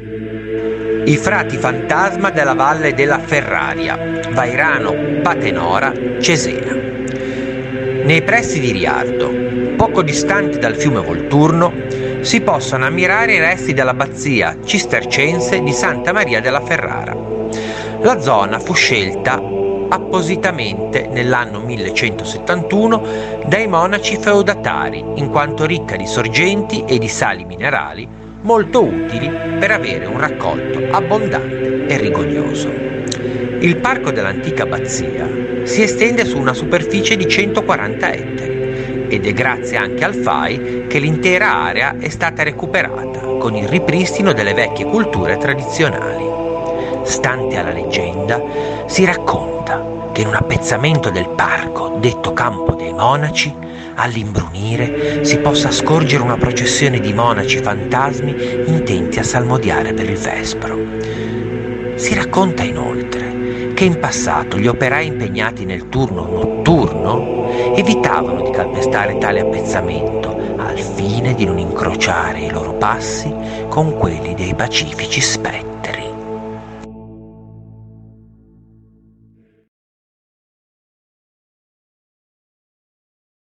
I frati fantasma della valle della Ferraria, Vairano, Patenora, Cesena. Nei pressi di Riardo, poco distanti dal fiume Volturno, si possono ammirare i resti dell'abbazia cistercense di Santa Maria della Ferrara. La zona fu scelta appositamente nell'anno 1171 dai monaci feudatari, in quanto ricca di sorgenti e di sali minerali molto utili per avere un raccolto abbondante e rigoglioso. Il parco dell'antica abbazia si estende su una superficie di 140 ettari ed è grazie anche al FAI che l'intera area è stata recuperata con il ripristino delle vecchie culture tradizionali. Stante alla leggenda, si racconta che in un appezzamento del parco, detto Campo dei Monaci, all'imbrunire si possa scorgere una processione di monaci fantasmi intenti a salmodiare per il vespro. Si racconta inoltre che in passato gli operai impegnati nel turno notturno evitavano di calpestare tale appezzamento al fine di non incrociare i loro passi con quelli dei pacifici spettri.